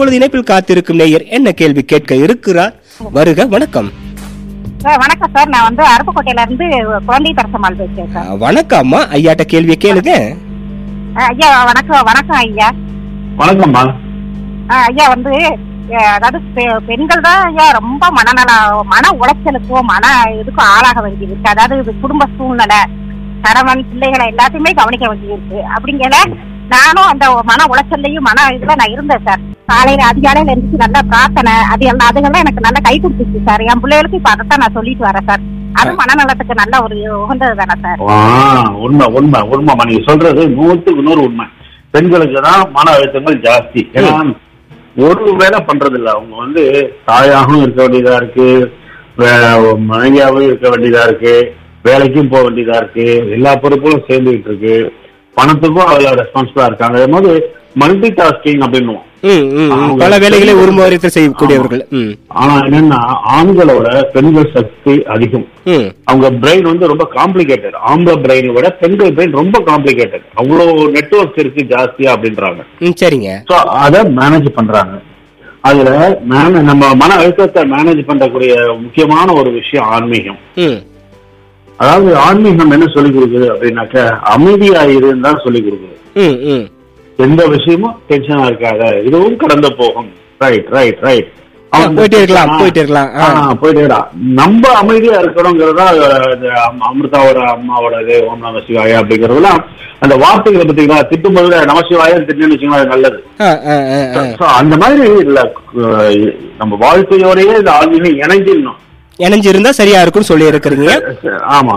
இப்பொழுது இணைப்பில் காத்திருக்கும் நேயர் என்ன கேள்வி கேட்க இருக்கிறார்? வருக வணக்கம். சார் வணக்கம் சார். நான் வந்து அருப்புக்கோட்டையில இருந்து குழந்தை தரசமால் பேசுறேன் சார். அஹ், வணக்கம் அம்மா ஐயாட்ட கேள்வியை கேளுங்க. ஐயா வணக்கம். வணக்கம் ஐயா. வணக்கம்மா. ஐயா வந்து அதாவது பெ- பெண்கள் தான் ஐயா ரொம்ப மனநல மன உளைச்சலுக்கும் மன இதுக்கும் ஆளாக வேண்டியிருக்கு. அதாவது இது குடும்ப சூழ்நிலை கணவன் பிள்ளைகளை எல்லாத்தையுமே கவனிக்க வேண்டியிருக்கு. அப்படிங்கல நானும் அந்த மன உளைச்சல்லையும் மன இதுல நான் இருந்தேன் சார். காலையில அதிகாலையில இருந்துச்சு நல்லா பிரார்த்தனை அது எல்லாம் அதுகெல்லாம் எனக்கு நல்லா கை கொடுத்துச்சு சார். என் பிள்ளைகளுக்கு இப்ப அதைத்தான் நான் சொல்லிட்டு வரேன் சார். அது மனநலத்துக்கு நல்ல ஒரு உகந்தது தானே சார். உண்மை உண்மை நீங்க சொல்றது நூற்றுக்கு நூறு உண்மை. பெண்களுக்கு தான் மன அழுத்தங்கள் ஜாஸ்தி. ஏன்னா ஒரு வேலை பண்றது இல்ல அவங்க வந்து தாயாகவும் இருக்க வேண்டியதா இருக்கு. மனைவியாகவும் இருக்க வேண்டியதா இருக்கு. வேலைக்கும் போக வேண்டியதா இருக்கு. எல்லா பொறுப்புகளும் சேர்ந்துகிட்டு இருக்கு. பணத்துக்கும் அதுல ரெஸ்பான்சிபிளா இருக்காங்க. மாதிரி மல்டி டாஸ்கிங் ம். பல வேலைகளை ஒரு முறைத்தில் செய்யக்கூடியவர்கள். ஆனா என்னன்னா ஆண்களோட பெண்கள் சக்தி அதிகம். அவங்க பிரெயின் வந்து ரொம்ப காம்ப்ளிகேட்டட் ஆம்பளை பிரெயினை விட பெண்கள் பிரெயின் ரொம்ப காம்ப்ளிகேட்டட் அவ்வளோ நெட்வொர்க்ஸ் இருக்கு ஜாஸ்தியா அப்படின்றாங்க. சரிங்க. அதை மேனேஜ் பண்றாங்க. அதுல நம்ம மன அழுத்தத்தை மேனேஜ் பண்றக்கூடிய முக்கியமான ஒரு விஷயம் ஆன்மீகம். அதாவது ஆன்மீகம் என்ன சொல்லி கொடுக்குது அப்படின்னாக்க அமைதியா இருன்னு தான் சொல்லி கொடுக்குது. எந்த விஷயமும் டென்ஷனா இருக்காத. இதுவும் கடந்து போகும். ரைட் ரைட் ரைட் போயிட்டே இருக்கலாம், போயிட்டே இருக்கலாம். போயிட்டே. நம்ம அமைதியா இருக்கணுங்கிறதா அமிர்தாவோட அம்மாவோட ஓம் நம சிவாய அப்படிங்கறதுலாம் அந்த வார்த்தைகளை பத்தீங்களா திட்டும் போது திட்டுன்னு வச்சுங்களா அது நல்லது. அந்த மாதிரி இல்ல நம்ம வாழ்க்கையோடயே இந்த ஆன்மீகம் இணைஞ்சிடணும். இணைஞ்சிருந்தா சரியா இருக்கும்னு சொல்லி இருக்கிறீங்க ஆமா.